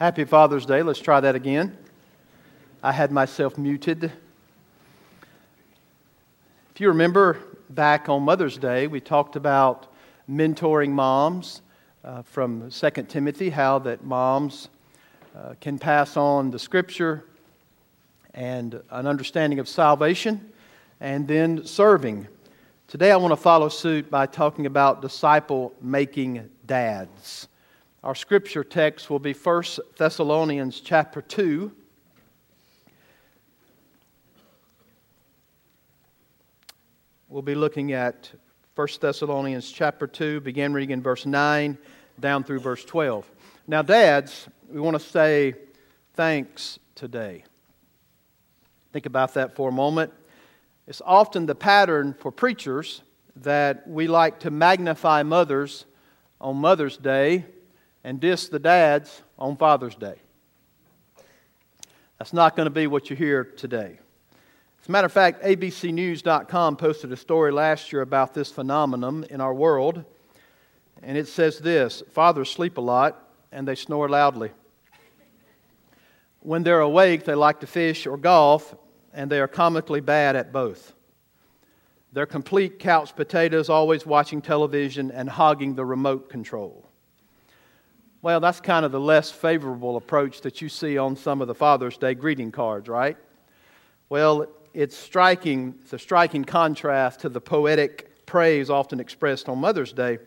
Happy Father's Day. Let's try that again. I had myself muted. If you remember back on Mother's Day, we talked about mentoring moms uh, from 2 Timothy, how that moms uh, can pass on the scripture and an understanding of salvation and then serving. Today I want to follow suit by talking about disciple making dads. Our scripture text will be 1 Thessalonians chapter 2. We'll be looking at 1 Thessalonians chapter 2, begin reading in verse 9 down through verse 12. Now, dads, we want to say thanks today. Think about that for a moment. It's often the pattern for preachers that we like to magnify mothers on Mother's Day and diss the dads on Father's Day. That's not going to be what you hear today. As a matter of fact, ABCNews.com posted a story last year about this phenomenon in our world, and it says this Fathers sleep a lot and they snore loudly. When they're awake, they like to fish or golf, and they are comically bad at both. They're complete couch potatoes, always watching television and hogging the remote control. Well, that's kind of the less favorable approach that you see on some of the Father's Day greeting cards, right? Well, it's striking, it's a striking contrast to the poetic praise often expressed on Mother's Day.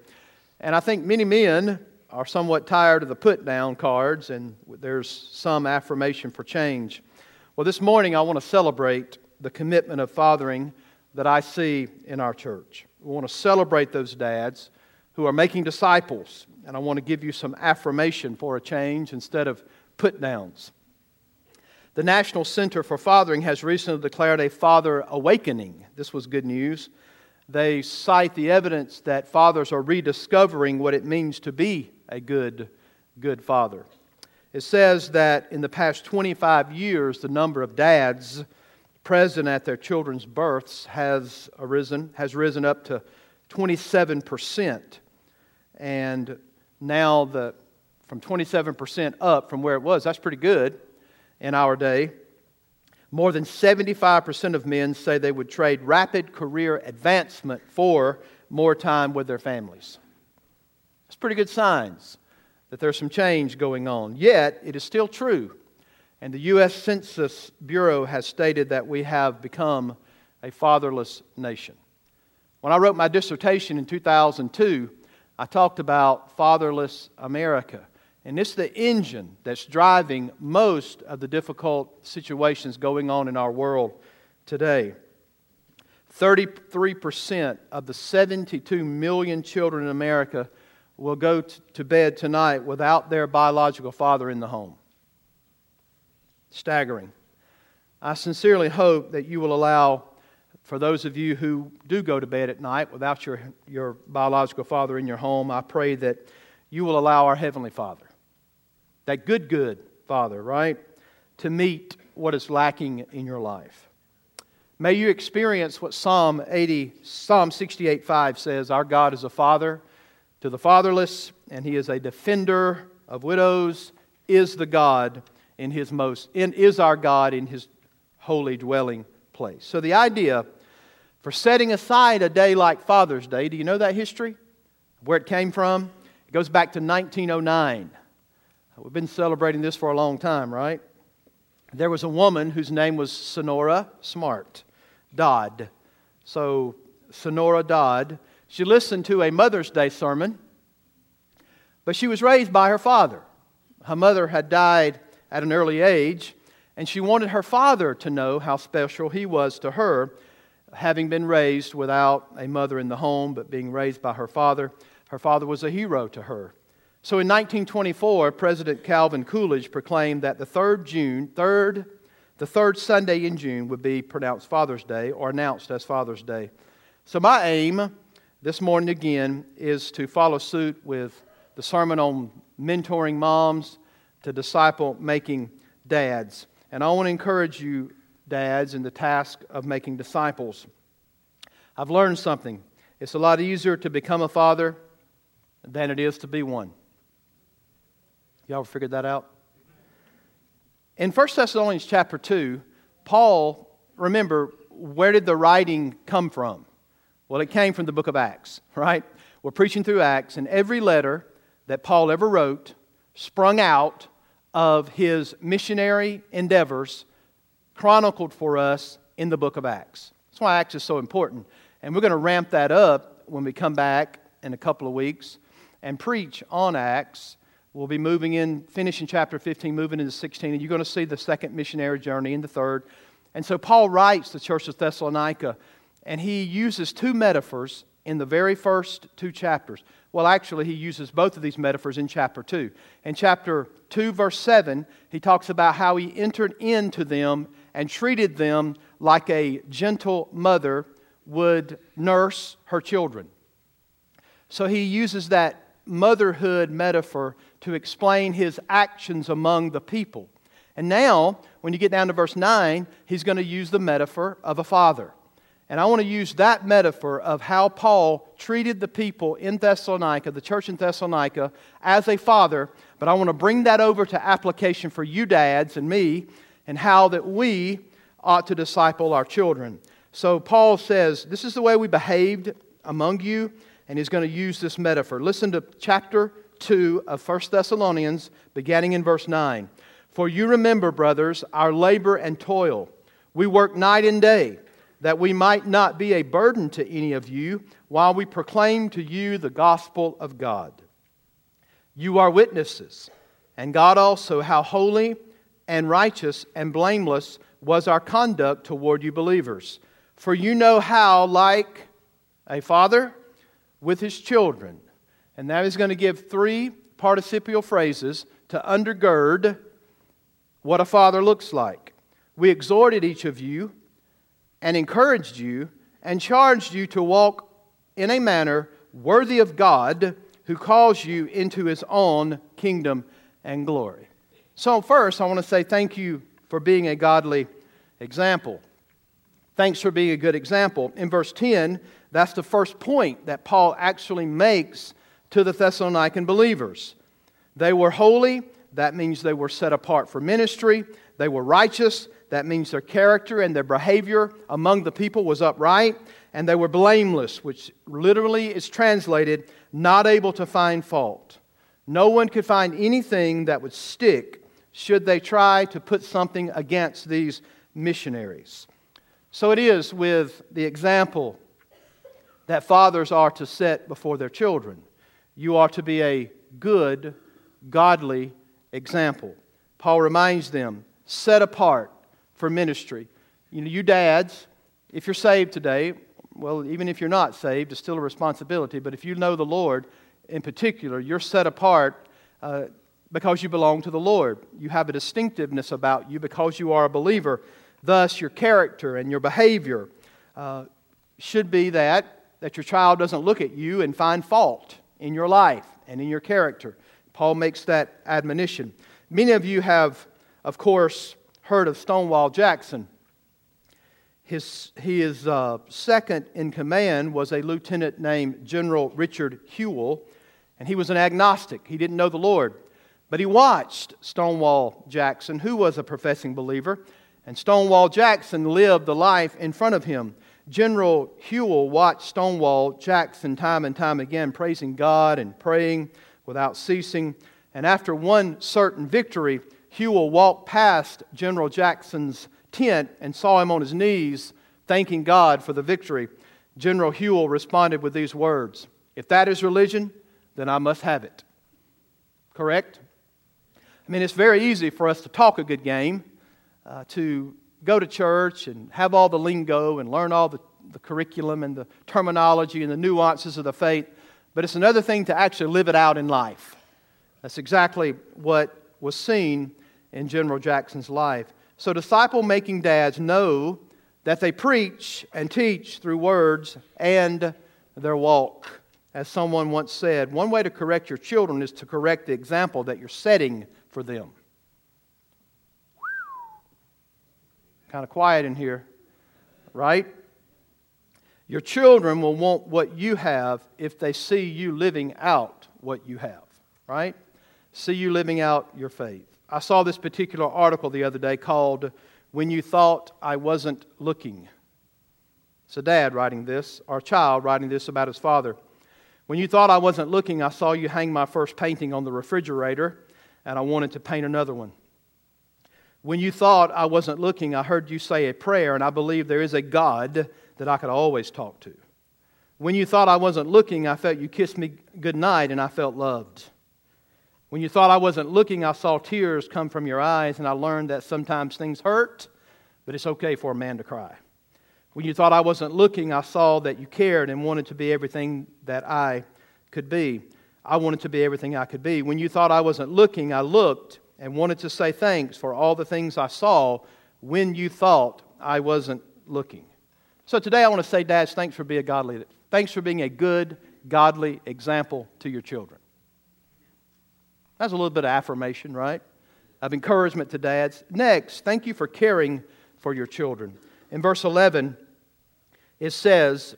And I think many men are somewhat tired of the put down cards, and there's some affirmation for change. Well, this morning I want to celebrate the commitment of fathering that I see in our church. We want to celebrate those dads who are making disciples and I want to give you some affirmation for a change instead of put downs. The National Center for Fathering has recently declared a father awakening. This was good news. They cite the evidence that fathers are rediscovering what it means to be a good, good father. It says that in the past 25 years, the number of dads present at their children's births has arisen, has risen up to 27%. And now the, from 27% up from where it was. That's pretty good in our day. More than 75% of men say they would trade rapid career advancement for more time with their families. That's pretty good signs that there's some change going on. Yet, it is still true. And the U.S. Census Bureau has stated that we have become a fatherless nation. When I wrote my dissertation in 2002, I talked about fatherless America. And it's the engine that's driving most of the difficult situations going on in our world today. 33% of the 72 million children in America will go to bed tonight without their biological father in the home. Staggering. I sincerely hope that you will allow for those of you who do go to bed at night without your, your biological father in your home, I pray that you will allow our Heavenly Father, that good, good Father, right, to meet what is lacking in your life. May you experience what Psalm 80, Psalm 68 5 says Our God is a Father to the fatherless, and He is a defender of widows, is the God in His most, in, is our God in His holy dwelling place. So the idea for setting aside a day like Father's Day, do you know that history? Where it came from? It goes back to 1909. We've been celebrating this for a long time, right? There was a woman whose name was Sonora Smart Dodd. So, Sonora Dodd, she listened to a Mother's Day sermon, but she was raised by her father. Her mother had died at an early age, and she wanted her father to know how special he was to her, having been raised without a mother in the home, but being raised by her father. Her father was a hero to her. So in 1924, President Calvin Coolidge proclaimed that the third June, third, the third Sunday in June would be pronounced Father's Day or announced as Father's Day. So my aim this morning again is to follow suit with the sermon on mentoring moms to disciple making dads. And I want to encourage you, dads, in the task of making disciples. I've learned something. It's a lot easier to become a father than it is to be one. Y'all ever figured that out? In 1 Thessalonians chapter 2, Paul, remember, where did the writing come from? Well, it came from the book of Acts, right? We're preaching through Acts, and every letter that Paul ever wrote sprung out of his missionary endeavors chronicled for us in the book of Acts. That's why Acts is so important. And we're going to ramp that up when we come back in a couple of weeks and preach on Acts. We'll be moving in, finishing chapter 15, moving into 16, and you're going to see the second missionary journey and the third. And so Paul writes the church of Thessalonica, and he uses two metaphors in the very first two chapters. Well, actually, he uses both of these metaphors in chapter 2. In chapter 2, verse 7, he talks about how he entered into them and treated them like a gentle mother would nurse her children. So he uses that motherhood metaphor to explain his actions among the people. And now, when you get down to verse 9, he's going to use the metaphor of a father. And I want to use that metaphor of how Paul treated the people in Thessalonica, the church in Thessalonica, as a father, but I want to bring that over to application for you dads and me and how that we ought to disciple our children. So Paul says, This is the way we behaved among you, and he's going to use this metaphor. Listen to chapter 2 of 1 Thessalonians, beginning in verse 9. For you remember, brothers, our labor and toil. We work night and day, that we might not be a burden to any of you while we proclaim to you the gospel of God. You are witnesses, and God also, how holy and righteous and blameless was our conduct toward you believers. For you know how, like a father with his children, and that is going to give three participial phrases to undergird what a father looks like. We exhorted each of you and encouraged you and charged you to walk in a manner worthy of God who calls you into his own kingdom and glory. So, first, I want to say thank you for being a godly example. Thanks for being a good example. In verse 10, that's the first point that Paul actually makes to the Thessalonican believers. They were holy, that means they were set apart for ministry. They were righteous, that means their character and their behavior among the people was upright. And they were blameless, which literally is translated not able to find fault. No one could find anything that would stick should they try to put something against these missionaries. So it is with the example that fathers are to set before their children. You are to be a good, godly example. Paul reminds them, set apart for ministry. You know, you dads, if you're saved today, well, even if you're not saved, it's still a responsibility. But if you know the Lord in particular, you're set apart uh, because you belong to the Lord. You have a distinctiveness about you because you are a believer. Thus, your character and your behavior uh, should be that, that your child doesn't look at you and find fault in your life and in your character. Paul makes that admonition. Many of you have, of course, heard of Stonewall Jackson. His, his uh, second in command was a lieutenant named General Richard Ewell, and he was an agnostic. He didn't know the Lord. But he watched Stonewall Jackson, who was a professing believer, and Stonewall Jackson lived the life in front of him. General Ewell watched Stonewall Jackson time and time again, praising God and praying without ceasing. And after one certain victory, Ewell walked past General Jackson's tent and saw him on his knees, thanking God for the victory. General Ewell responded with these words If that is religion, then I must have it. Correct? I mean, it's very easy for us to talk a good game uh, to go to church and have all the lingo and learn all the, the curriculum and the terminology and the nuances of the faith, but it's another thing to actually live it out in life. That's exactly what was seen in General Jackson's life. So, disciple making dads know that they preach and teach through words and their walk. As someone once said, one way to correct your children is to correct the example that you're setting for them. Kind of quiet in here, right? Your children will want what you have if they see you living out what you have, right? see you living out your faith. I saw this particular article the other day called When You Thought I Wasn't Looking. It's a dad writing this, or a child writing this about his father. When you thought I wasn't looking, I saw you hang my first painting on the refrigerator, and I wanted to paint another one. When you thought I wasn't looking, I heard you say a prayer, and I believe there is a God that I could always talk to. When you thought I wasn't looking, I felt you kissed me good night, and I felt loved. When you thought I wasn't looking, I saw tears come from your eyes, and I learned that sometimes things hurt, but it's okay for a man to cry. When you thought I wasn't looking, I saw that you cared and wanted to be everything that I could be. I wanted to be everything I could be. When you thought I wasn't looking, I looked and wanted to say thanks for all the things I saw when you thought I wasn't looking. So today I want to say, Dads, thanks for being a godly, thanks for being a good, godly example to your children. That's a little bit of affirmation, right? Of encouragement to dads. Next, thank you for caring for your children. In verse 11, it says,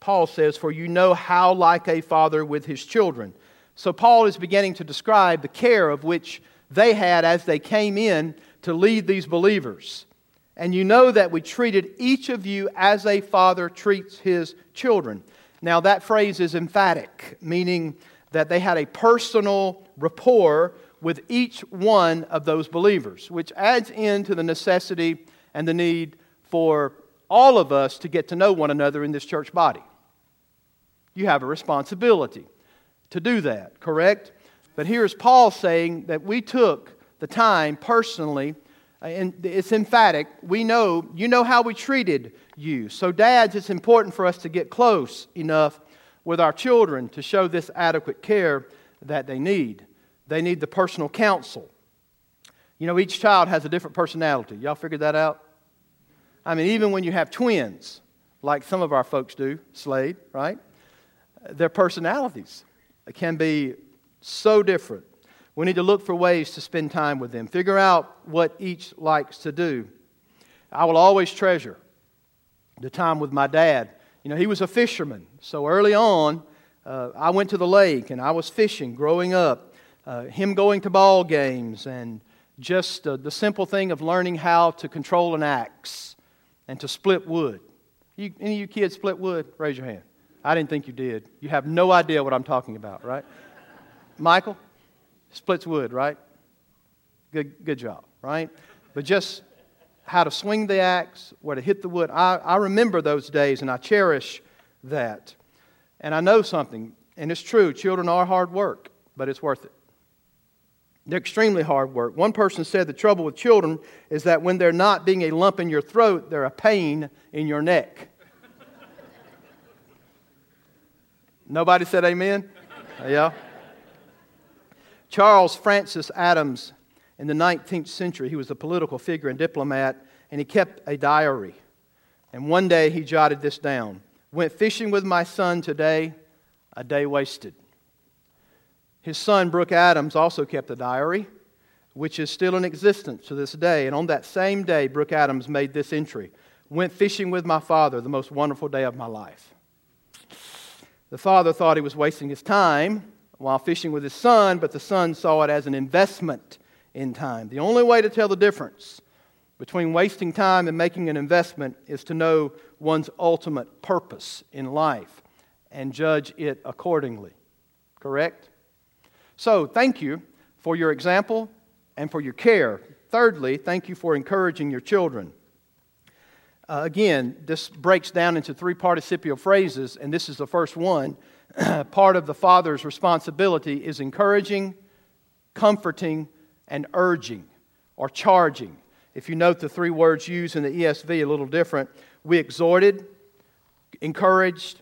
Paul says, For you know how like a father with his children. So Paul is beginning to describe the care of which they had as they came in to lead these believers. And you know that we treated each of you as a father treats his children. Now, that phrase is emphatic, meaning that they had a personal rapport with each one of those believers, which adds into the necessity and the need for all of us to get to know one another in this church body. You have a responsibility to do that, correct? But here's Paul saying that we took the time personally, and it's emphatic. We know, you know how we treated you. So, dads, it's important for us to get close enough with our children to show this adequate care that they need. They need the personal counsel. You know, each child has a different personality. Y'all figured that out? I mean, even when you have twins, like some of our folks do, Slade, right? Their personalities can be so different. We need to look for ways to spend time with them, figure out what each likes to do. I will always treasure the time with my dad. You know, he was a fisherman, so early on, uh, I went to the lake and I was fishing growing up. Uh, him going to ball games and just uh, the simple thing of learning how to control an axe and to split wood. You, any of you kids split wood? Raise your hand. I didn't think you did. You have no idea what I'm talking about, right? Michael splits wood, right? Good, good job, right? But just how to swing the axe, where to hit the wood. I, I remember those days and I cherish that. And I know something, and it's true children are hard work, but it's worth it. They're extremely hard work. One person said the trouble with children is that when they're not being a lump in your throat, they're a pain in your neck. Nobody said amen? Yeah. Charles Francis Adams, in the 19th century, he was a political figure and diplomat, and he kept a diary. And one day he jotted this down Went fishing with my son today, a day wasted. His son, Brooke Adams, also kept a diary, which is still in existence to this day. And on that same day, Brooke Adams made this entry Went fishing with my father, the most wonderful day of my life. The father thought he was wasting his time while fishing with his son, but the son saw it as an investment in time. The only way to tell the difference between wasting time and making an investment is to know one's ultimate purpose in life and judge it accordingly. Correct? So, thank you for your example and for your care. Thirdly, thank you for encouraging your children. Uh, again, this breaks down into three participial phrases, and this is the first one. Part of the father's responsibility is encouraging, comforting, and urging or charging. If you note the three words used in the ESV a little different, we exhorted, encouraged,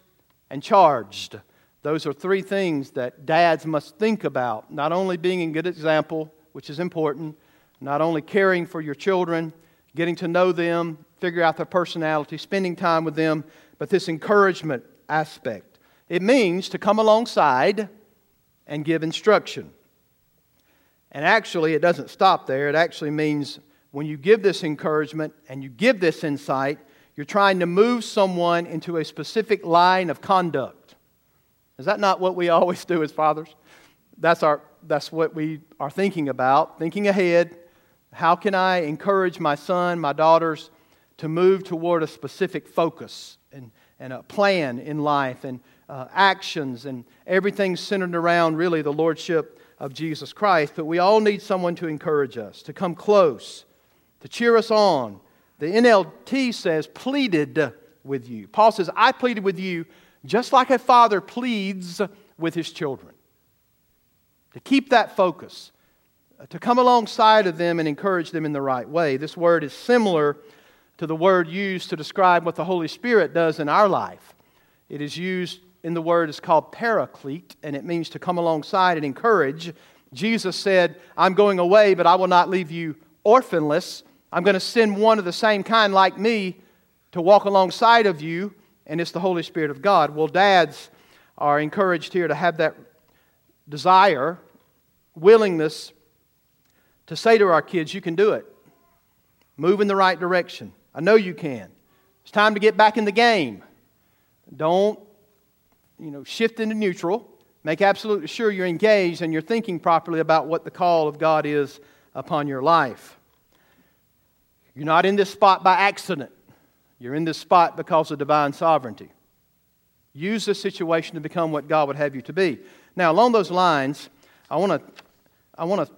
and charged. Those are three things that dads must think about. Not only being a good example, which is important, not only caring for your children, getting to know them, figure out their personality, spending time with them, but this encouragement aspect. It means to come alongside and give instruction. And actually, it doesn't stop there. It actually means when you give this encouragement and you give this insight, you're trying to move someone into a specific line of conduct. Is that not what we always do as fathers? that's, our, that's what we are thinking about, thinking ahead. How can I encourage my son, my daughters to move toward a specific focus and, and a plan in life and uh, actions and everything centered around really the Lordship of Jesus Christ? But we all need someone to encourage us, to come close, to cheer us on. The NLT says, pleaded with you. Paul says, I pleaded with you just like a father pleads with his children. To keep that focus, uh, to come alongside of them and encourage them in the right way. This word is similar to the word used to describe what the Holy Spirit does in our life. It is used in the word is called paraclete, and it means to come alongside and encourage. Jesus said, I'm going away, but I will not leave you orphanless. I'm going to send one of the same kind like me to walk alongside of you, and it's the Holy Spirit of God. Well, dads are encouraged here to have that desire, willingness to say to our kids, You can do it. Move in the right direction. I know you can. It's time to get back in the game. Don't, you know, shift into neutral. Make absolutely sure you're engaged and you're thinking properly about what the call of God is upon your life. You're not in this spot by accident. You're in this spot because of divine sovereignty. Use this situation to become what God would have you to be. Now, along those lines, I want to I want to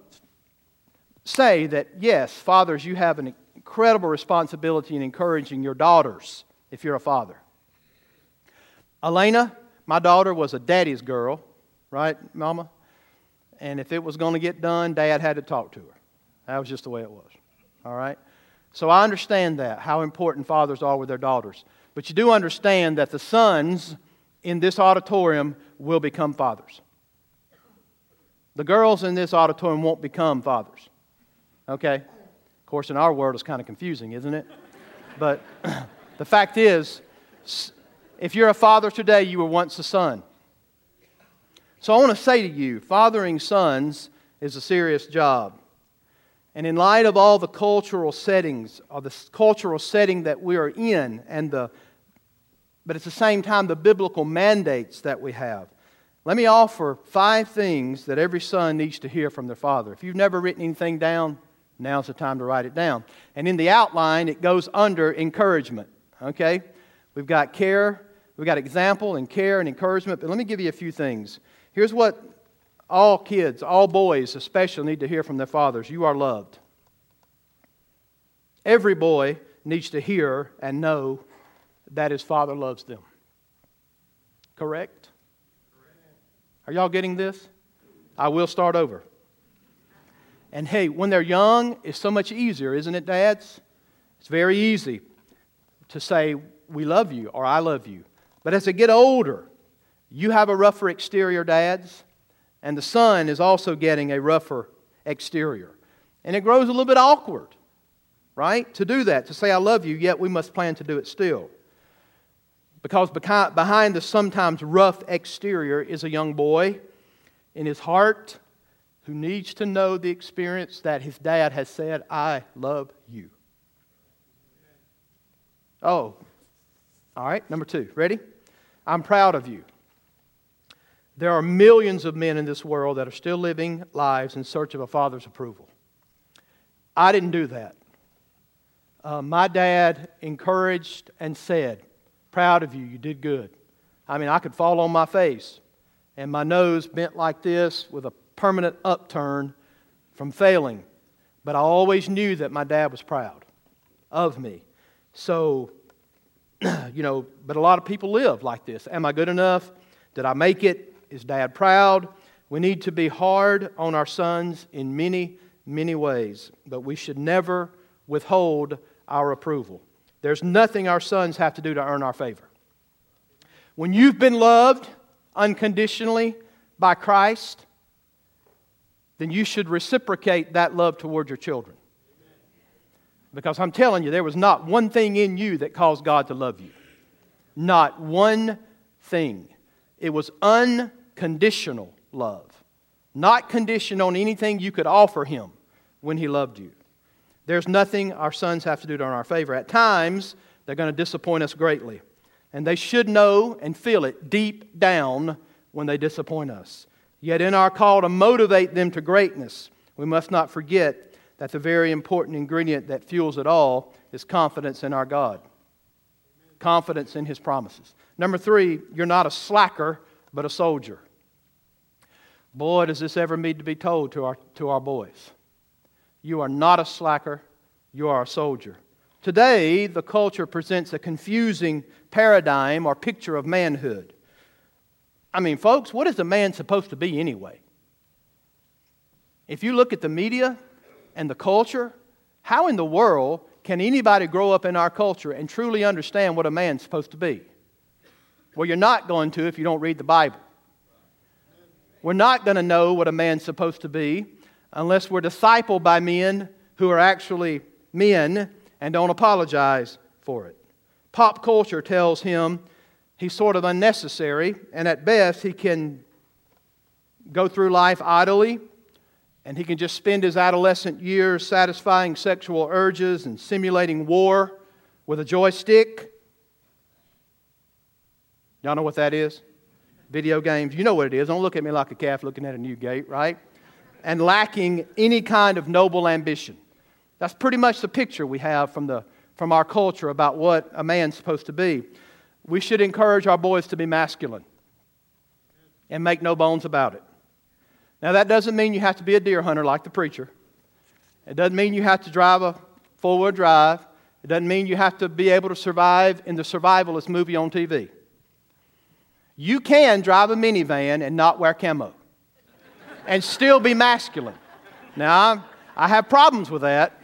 say that yes, fathers, you have an incredible responsibility in encouraging your daughters if you're a father. Elena, my daughter, was a daddy's girl, right, Mama? And if it was going to get done, Dad had to talk to her. That was just the way it was. All right? So I understand that, how important fathers are with their daughters. But you do understand that the sons in this auditorium will become fathers. The girls in this auditorium won't become fathers. Okay? Of course, in our world, it's kind of confusing, isn't it? But the fact is, if you're a father today, you were once a son. So I want to say to you, fathering sons is a serious job. And in light of all the cultural settings, or the cultural setting that we are in, and the, but at the same time, the biblical mandates that we have, let me offer five things that every son needs to hear from their father. If you've never written anything down, now's the time to write it down. And in the outline, it goes under encouragement. Okay? We've got care, we've got example and care and encouragement, but let me give you a few things. Here's what all kids, all boys especially, need to hear from their fathers you are loved. Every boy needs to hear and know that his father loves them. Correct? Are y'all getting this? I will start over. And hey, when they're young, it's so much easier, isn't it, dads? It's very easy to say, We love you or I love you. But as they get older, you have a rougher exterior, dads and the son is also getting a rougher exterior. And it grows a little bit awkward, right? To do that, to say, I love you, yet we must plan to do it still. Because behind the sometimes rough exterior is a young boy in his heart who needs to know the experience that his dad has said, I love you. Oh, all right, number two. Ready? I'm proud of you. There are millions of men in this world that are still living lives in search of a father's approval. I didn't do that. Uh, my dad encouraged and said, Proud of you, you did good. I mean, I could fall on my face and my nose bent like this with a permanent upturn from failing. But I always knew that my dad was proud of me. So, you know, but a lot of people live like this. Am I good enough? Did I make it? Is dad proud? We need to be hard on our sons in many, many ways, but we should never withhold our approval. There's nothing our sons have to do to earn our favor. When you've been loved unconditionally by Christ, then you should reciprocate that love toward your children. Because I'm telling you, there was not one thing in you that caused God to love you. Not one thing. It was unconditional love, not conditioned on anything you could offer him when he loved you. There's nothing our sons have to do to earn our favor. At times, they're going to disappoint us greatly. And they should know and feel it deep down when they disappoint us. Yet, in our call to motivate them to greatness, we must not forget that the very important ingredient that fuels it all is confidence in our God, confidence in His promises. Number three, you're not a slacker, but a soldier. Boy, does this ever need to be told to our, to our boys. You are not a slacker, you are a soldier. Today, the culture presents a confusing paradigm or picture of manhood. I mean, folks, what is a man supposed to be anyway? If you look at the media and the culture, how in the world can anybody grow up in our culture and truly understand what a man's supposed to be? Well, you're not going to if you don't read the Bible. We're not going to know what a man's supposed to be unless we're discipled by men who are actually men and don't apologize for it. Pop culture tells him he's sort of unnecessary, and at best, he can go through life idly and he can just spend his adolescent years satisfying sexual urges and simulating war with a joystick. Y'all know what that is? Video games. You know what it is. Don't look at me like a calf looking at a new gate, right? And lacking any kind of noble ambition. That's pretty much the picture we have from, the, from our culture about what a man's supposed to be. We should encourage our boys to be masculine and make no bones about it. Now, that doesn't mean you have to be a deer hunter like the preacher. It doesn't mean you have to drive a four wheel drive. It doesn't mean you have to be able to survive in the survivalist movie on TV. You can drive a minivan and not wear camo and still be masculine. Now, I have problems with that,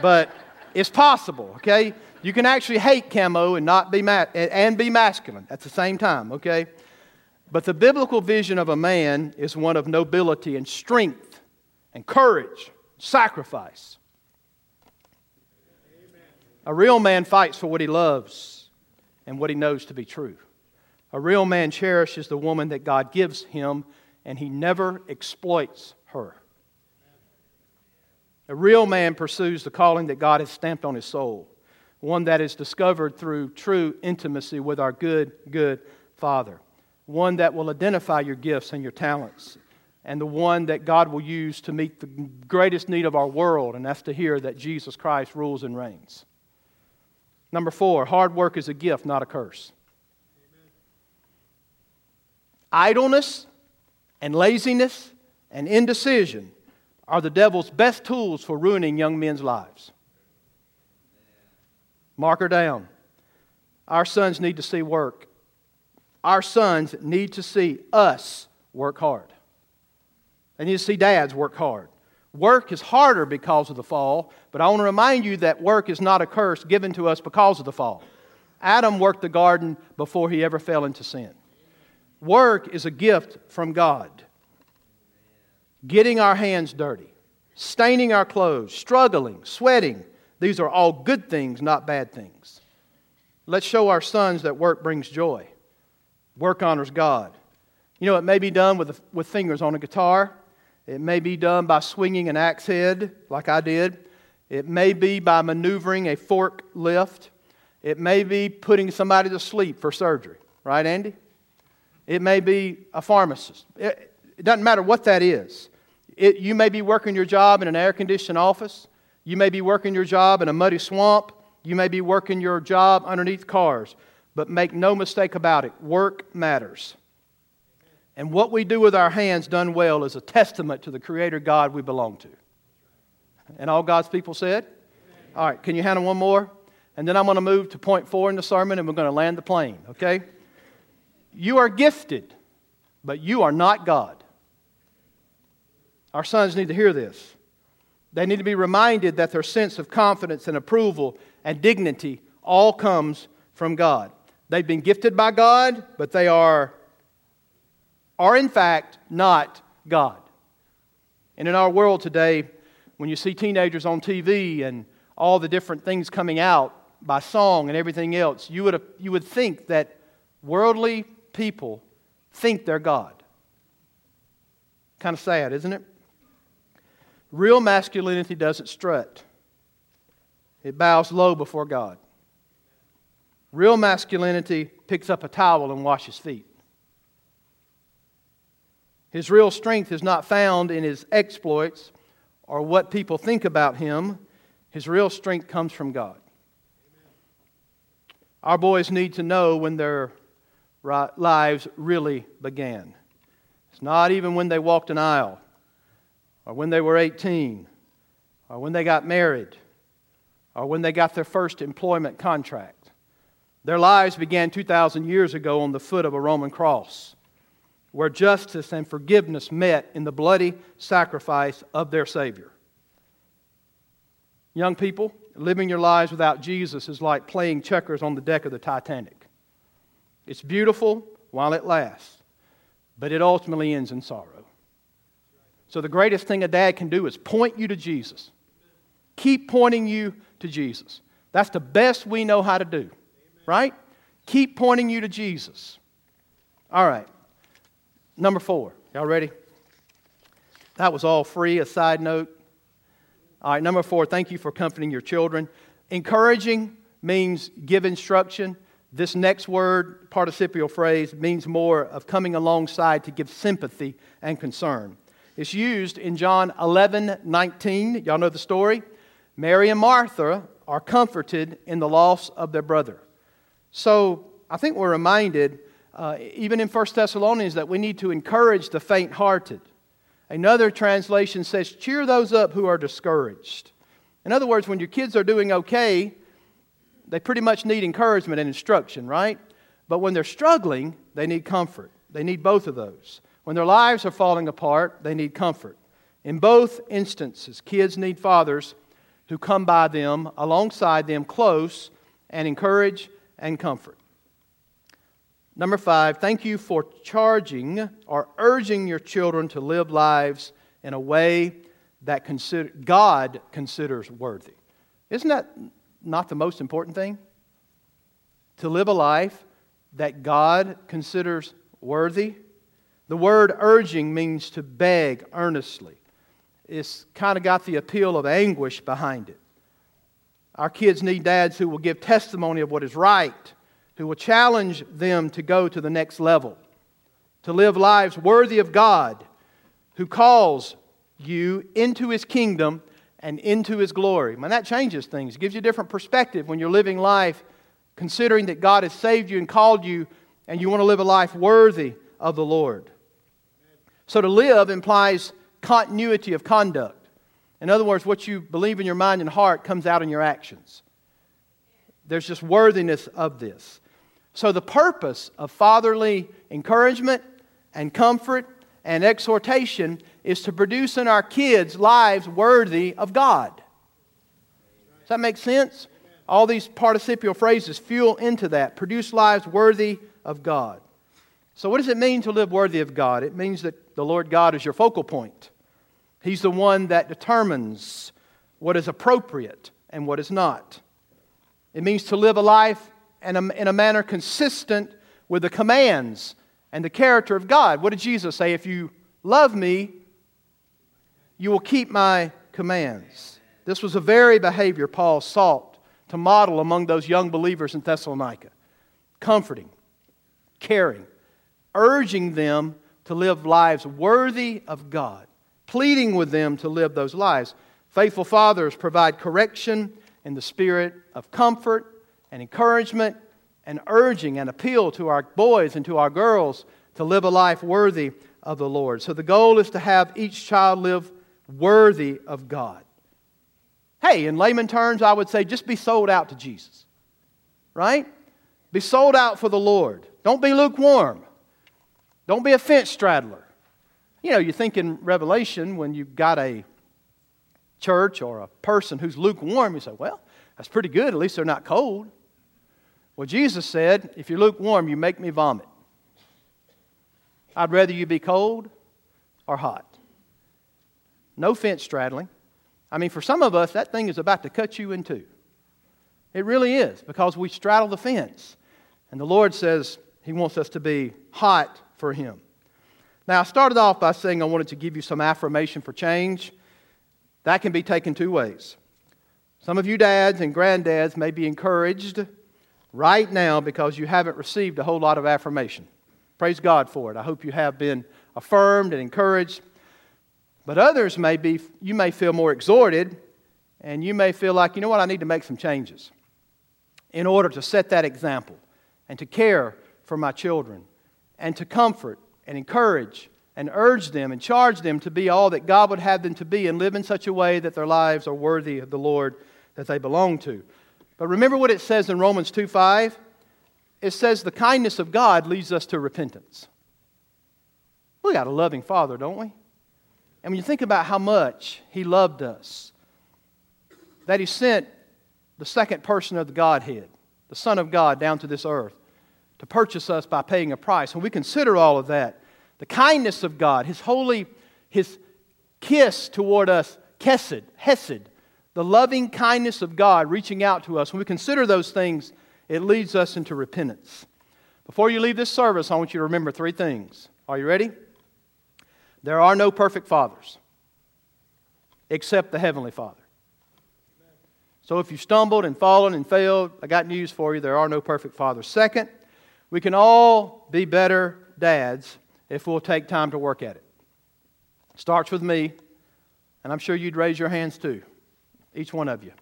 but it's possible, okay? You can actually hate camo and not be ma- and be masculine at the same time, okay? But the biblical vision of a man is one of nobility and strength and courage, sacrifice. A real man fights for what he loves and what he knows to be true. A real man cherishes the woman that God gives him, and he never exploits her. A real man pursues the calling that God has stamped on his soul, one that is discovered through true intimacy with our good, good Father one that will identify your gifts and your talents, and the one that God will use to meet the greatest need of our world, and that's to hear that Jesus Christ rules and reigns. Number four, hard work is a gift, not a curse. Amen. Idleness and laziness and indecision are the devil's best tools for ruining young men's lives. Mark her down. Our sons need to see work our sons need to see us work hard. They need to see dads work hard. Work is harder because of the fall, but I want to remind you that work is not a curse given to us because of the fall. Adam worked the garden before he ever fell into sin. Work is a gift from God. Getting our hands dirty, staining our clothes, struggling, sweating, these are all good things, not bad things. Let's show our sons that work brings joy. Work honors God. You know, it may be done with, with fingers on a guitar. It may be done by swinging an axe head, like I did. It may be by maneuvering a fork lift. It may be putting somebody to sleep for surgery. Right, Andy? It may be a pharmacist. It, it doesn't matter what that is. It, you may be working your job in an air conditioned office. You may be working your job in a muddy swamp. You may be working your job underneath cars. But make no mistake about it, work matters. And what we do with our hands done well is a testament to the Creator God we belong to. And all God's people said? All right, can you handle one more? And then I'm going to move to point four in the sermon and we're going to land the plane, okay? You are gifted, but you are not God. Our sons need to hear this. They need to be reminded that their sense of confidence and approval and dignity all comes from God. They've been gifted by God, but they are, are in fact not God. And in our world today, when you see teenagers on TV and all the different things coming out by song and everything else, you would, you would think that worldly people think they're God. Kind of sad, isn't it? Real masculinity doesn't strut, it bows low before God. Real masculinity picks up a towel and washes feet. His real strength is not found in his exploits or what people think about him. His real strength comes from God. Our boys need to know when their lives really began. It's not even when they walked an aisle, or when they were 18, or when they got married, or when they got their first employment contract. Their lives began 2,000 years ago on the foot of a Roman cross, where justice and forgiveness met in the bloody sacrifice of their Savior. Young people, living your lives without Jesus is like playing checkers on the deck of the Titanic. It's beautiful while it lasts, but it ultimately ends in sorrow. So, the greatest thing a dad can do is point you to Jesus. Keep pointing you to Jesus. That's the best we know how to do, right? Keep pointing you to Jesus. All right. Number four. Y'all ready? That was all free, a side note. All right, number four, thank you for comforting your children. Encouraging means give instruction. This next word, participial phrase, means more of coming alongside to give sympathy and concern. It's used in John 11 19. Y'all know the story? Mary and Martha are comforted in the loss of their brother. So I think we're reminded, uh, even in 1 Thessalonians, that we need to encourage the faint hearted. Another translation says, cheer those up who are discouraged. In other words, when your kids are doing okay, they pretty much need encouragement and instruction, right? But when they're struggling, they need comfort. They need both of those. When their lives are falling apart, they need comfort. In both instances, kids need fathers who come by them, alongside them, close, and encourage and comfort. Number five, thank you for charging or urging your children to live lives in a way that consider, God considers worthy. Isn't that not the most important thing? To live a life that God considers worthy. The word urging means to beg earnestly. It's kind of got the appeal of anguish behind it. Our kids need dads who will give testimony of what is right who will challenge them to go to the next level, to live lives worthy of God, who calls you into his kingdom and into his glory. Man, that changes things. It gives you a different perspective when you're living life considering that God has saved you and called you and you want to live a life worthy of the Lord. So to live implies continuity of conduct. In other words, what you believe in your mind and heart comes out in your actions. There's just worthiness of this. So, the purpose of fatherly encouragement and comfort and exhortation is to produce in our kids lives worthy of God. Does that make sense? All these participial phrases fuel into that. Produce lives worthy of God. So, what does it mean to live worthy of God? It means that the Lord God is your focal point. He's the one that determines what is appropriate and what is not. It means to live a life in a, in a manner consistent with the commands and the character of God. What did Jesus say? If you love me, you will keep my commands. This was a very behavior Paul sought to model among those young believers in Thessalonica comforting, caring, urging them to live lives worthy of God, pleading with them to live those lives. Faithful fathers provide correction in the spirit of comfort and encouragement and urging and appeal to our boys and to our girls to live a life worthy of the Lord. So the goal is to have each child live worthy of God. Hey, in layman terms, I would say just be sold out to Jesus, right? Be sold out for the Lord. Don't be lukewarm. Don't be a fence straddler. You know, you think in Revelation when you've got a church or a person who's lukewarm, you say, well, that's pretty good. At least they're not cold. Well, Jesus said, If you're lukewarm, you make me vomit. I'd rather you be cold or hot. No fence straddling. I mean, for some of us, that thing is about to cut you in two. It really is, because we straddle the fence. And the Lord says He wants us to be hot for Him. Now, I started off by saying I wanted to give you some affirmation for change. That can be taken two ways. Some of you dads and granddads may be encouraged right now because you haven't received a whole lot of affirmation. Praise God for it. I hope you have been affirmed and encouraged. But others may be, you may feel more exhorted, and you may feel like, you know what, I need to make some changes in order to set that example and to care for my children and to comfort and encourage and urge them and charge them to be all that God would have them to be and live in such a way that their lives are worthy of the Lord that they belong to. But remember what it says in Romans 2 5? It says the kindness of God leads us to repentance. We got a loving Father, don't we? And when you think about how much He loved us, that He sent the second person of the Godhead, the Son of God, down to this earth to purchase us by paying a price. When we consider all of that, the kindness of God, His holy, His kiss toward us, Kesed, Hesed, the loving kindness of God reaching out to us, when we consider those things, it leads us into repentance. Before you leave this service, I want you to remember three things. Are you ready? There are no perfect fathers except the Heavenly Father. So if you stumbled and fallen and failed, I got news for you. There are no perfect fathers. Second, we can all be better dads if we'll take time to work at it. Starts with me, and I'm sure you'd raise your hands too, each one of you.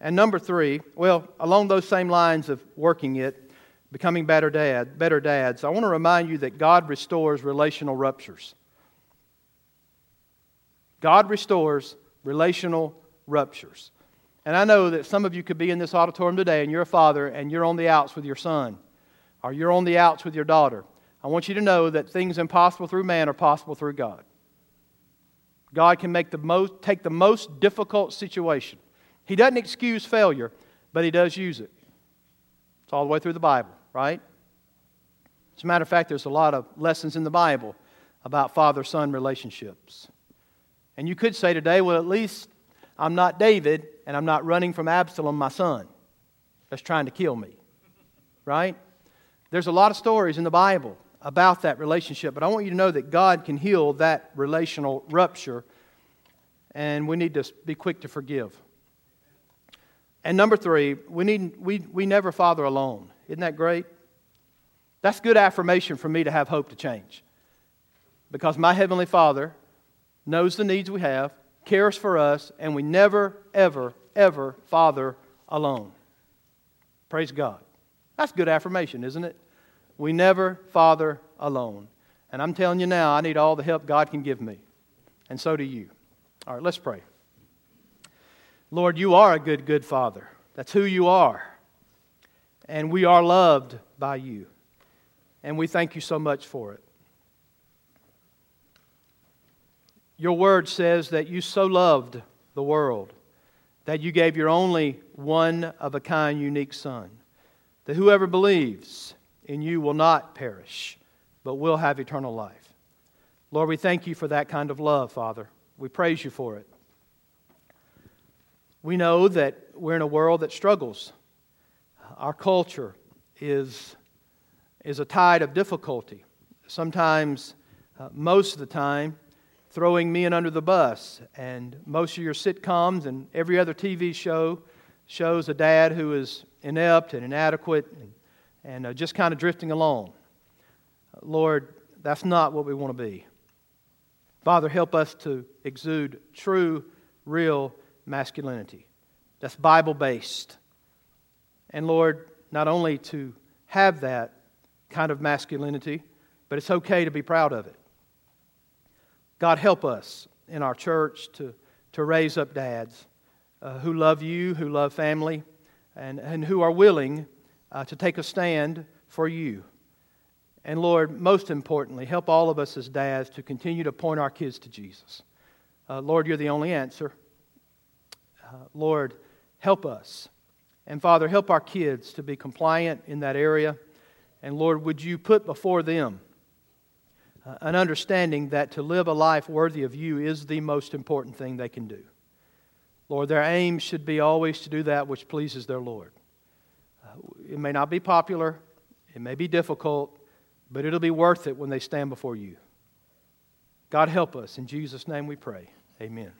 And number three, well, along those same lines of working it, becoming better dad, better dads, I want to remind you that God restores relational ruptures. God restores relational ruptures. And I know that some of you could be in this auditorium today and you're a father and you're on the outs with your son or you're on the outs with your daughter. I want you to know that things impossible through man are possible through God. God can make the most, take the most difficult situation. He doesn't excuse failure, but He does use it. It's all the way through the Bible, right? As a matter of fact, there's a lot of lessons in the Bible about father son relationships. And you could say today, well, at least I'm not David and I'm not running from Absalom, my son, that's trying to kill me. Right? There's a lot of stories in the Bible about that relationship, but I want you to know that God can heal that relational rupture, and we need to be quick to forgive. And number three, we, need, we, we never father alone. Isn't that great? That's good affirmation for me to have hope to change. Because my Heavenly Father knows the needs we have, cares for us, and we never, ever, ever father alone. Praise God. That's good affirmation, isn't it? We never father alone. And I'm telling you now, I need all the help God can give me. And so do you. All right, let's pray. Lord, you are a good, good Father. That's who you are. And we are loved by you. And we thank you so much for it. Your word says that you so loved the world that you gave your only one of a kind, unique Son, that whoever believes in you will not perish, but will have eternal life. Lord, we thank you for that kind of love, Father. We praise you for it. We know that we're in a world that struggles. Our culture is, is a tide of difficulty. Sometimes, uh, most of the time, throwing men under the bus. And most of your sitcoms and every other TV show shows a dad who is inept and inadequate and, and uh, just kind of drifting along. Lord, that's not what we want to be. Father, help us to exude true, real masculinity that's Bible based. And Lord, not only to have that kind of masculinity, but it's okay to be proud of it. God, help us in our church to, to raise up dads uh, who love you, who love family, and, and who are willing uh, to take a stand for you. And Lord, most importantly, help all of us as dads to continue to point our kids to Jesus. Uh, Lord, you're the only answer. Uh, Lord, help us. And Father, help our kids to be compliant in that area. And Lord, would you put before them uh, an understanding that to live a life worthy of you is the most important thing they can do. Lord, their aim should be always to do that which pleases their Lord. Uh, it may not be popular, it may be difficult, but it'll be worth it when they stand before you. God help us. In Jesus' name we pray. Amen.